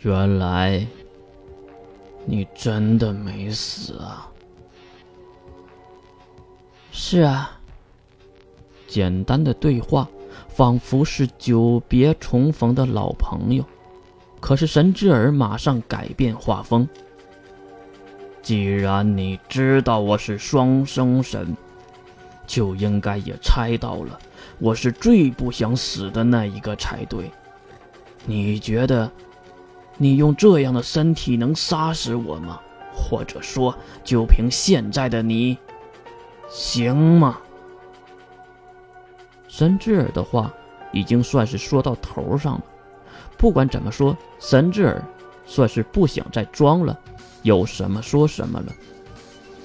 原来你真的没死啊！是啊，简单的对话，仿佛是久别重逢的老朋友。可是神之耳马上改变画风。既然你知道我是双生神，就应该也猜到了，我是最不想死的那一个才对。你觉得，你用这样的身体能杀死我吗？或者说，就凭现在的你，行吗？神之耳的话已经算是说到头上了。不管怎么说，神之耳算是不想再装了，有什么说什么了。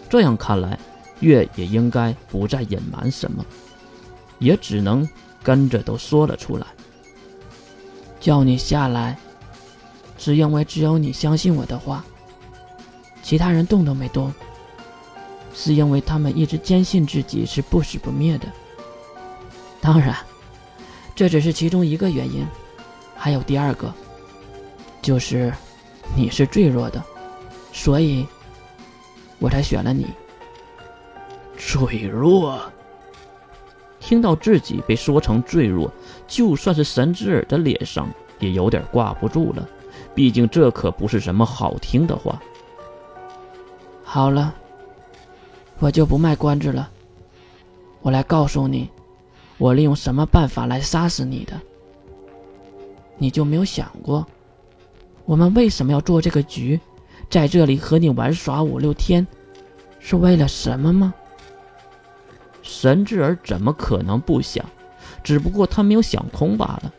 这样看来，月也应该不再隐瞒什么，也只能跟着都说了出来。叫你下来，是因为只有你相信我的话，其他人动都没动，是因为他们一直坚信自己是不死不灭的。当然，这只是其中一个原因。还有第二个，就是你是最弱的，所以我才选了你。最弱？听到自己被说成最弱，就算是神之耳的脸上也有点挂不住了。毕竟这可不是什么好听的话。好了，我就不卖关子了，我来告诉你，我利用什么办法来杀死你的。你就没有想过，我们为什么要做这个局，在这里和你玩耍五六天，是为了什么吗？神之儿怎么可能不想？只不过他没有想通罢了。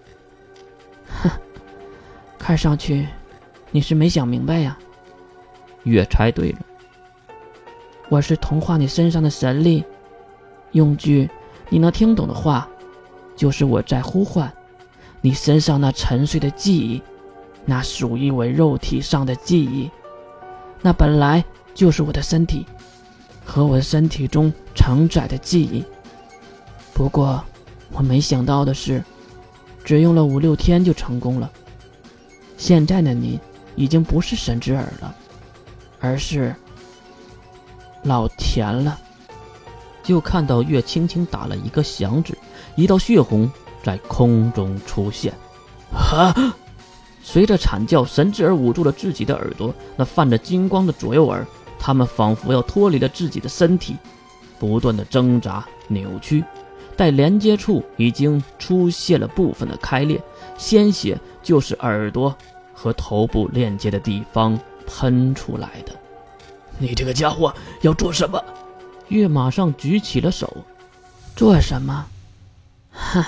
哼，看上去你是没想明白呀。月猜对了，我是同化你身上的神力，用句你能听懂的话，就是我在呼唤。你身上那沉睡的记忆，那属于我肉体上的记忆，那本来就是我的身体和我的身体中承载的记忆。不过，我没想到的是，只用了五六天就成功了。现在的你已经不是神之耳了，而是老田了。就看到月轻轻打了一个响指，一道血红。在空中出现，啊！随着惨叫，神之耳捂住了自己的耳朵，那泛着金光的左右耳，他们仿佛要脱离了自己的身体，不断的挣扎扭曲，待连接处已经出现了部分的开裂，鲜血就是耳朵和头部链接的地方喷出来的。你这个家伙要做什么？月马上举起了手，做什么？哼！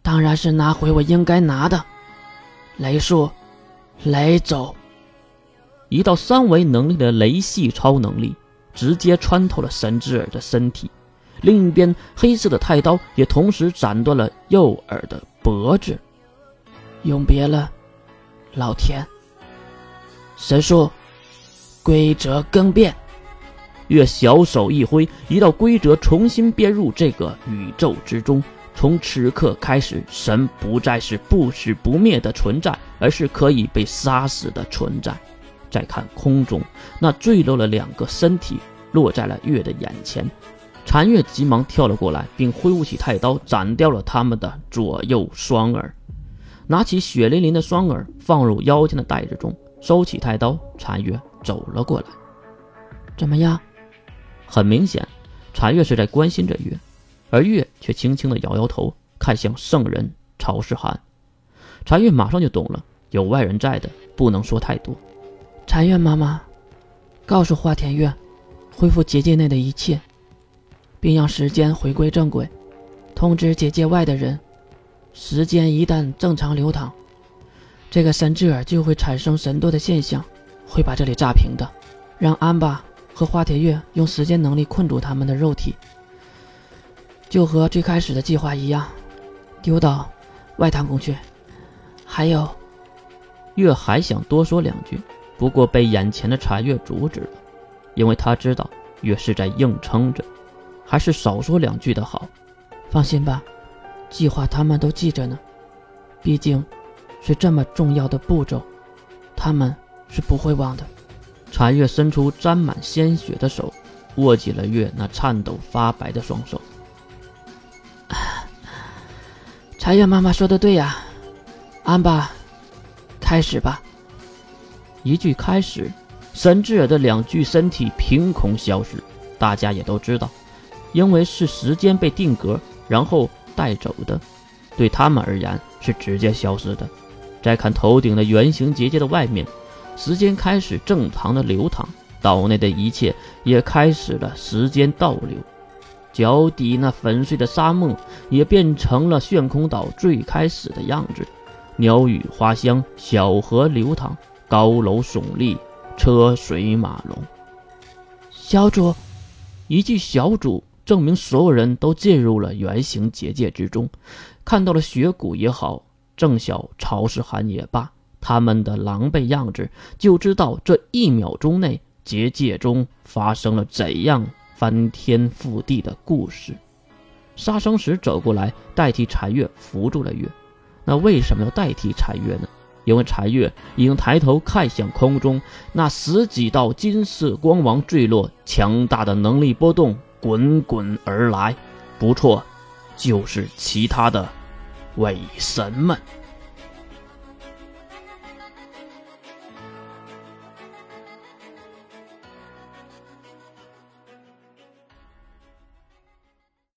当然是拿回我应该拿的，雷术，雷走。一道三维能力的雷系超能力直接穿透了神之耳的身体，另一边黑色的太刀也同时斩断了右耳的脖子。永别了，老田。神术，规则更变。月小手一挥，一道规则重新编入这个宇宙之中。从此刻开始，神不再是不死不灭的存在，而是可以被杀死的存在。再看空中那坠落了两个身体，落在了月的眼前。禅月急忙跳了过来，并挥舞起太刀，斩掉了他们的左右双耳。拿起血淋淋的双耳放入腰间的袋子中，收起太刀，禅月走了过来。怎么样？很明显，禅月是在关心着月。而月却轻轻的摇摇头，看向圣人曹世涵。禅月马上就懂了，有外人在的，不能说太多。禅月妈妈，告诉花田月，恢复结界内的一切，并让时间回归正轨。通知结界外的人，时间一旦正常流淌，这个神之耳就会产生神多的现象，会把这里炸平的。让安巴和花田月用时间能力困住他们的肉体。就和最开始的计划一样，丢到外太空去。还有，月还想多说两句，不过被眼前的禅月阻止了，因为他知道月是在硬撑着，还是少说两句的好。放心吧，计划他们都记着呢。毕竟，是这么重要的步骤，他们是不会忘的。禅月伸出沾满鲜血的手，握紧了月那颤抖发白的双手。禅月妈妈说的对呀，安吧，开始吧。一句开始，神志尔的两具身体凭空消失。大家也都知道，因为是时间被定格，然后带走的，对他们而言是直接消失的。再看头顶的圆形结界的外面，时间开始正常的流淌，岛内的一切也开始了时间倒流。脚底那粉碎的沙漠也变成了炫空岛最开始的样子，鸟语花香，小河流淌，高楼耸立，车水马龙。小主，一句“小主”证明所有人都进入了圆形结界之中，看到了雪谷也好。郑晓、曹世涵也罢，他们的狼狈样子，就知道这一秒钟内结界中发生了怎样翻天覆地的故事。杀生石走过来，代替禅月扶住了月。那为什么要代替禅月呢？因为禅月已经抬头看向空中，那十几道金色光芒坠落，强大的能力波动滚滚而来。不错，就是其他的。为神们。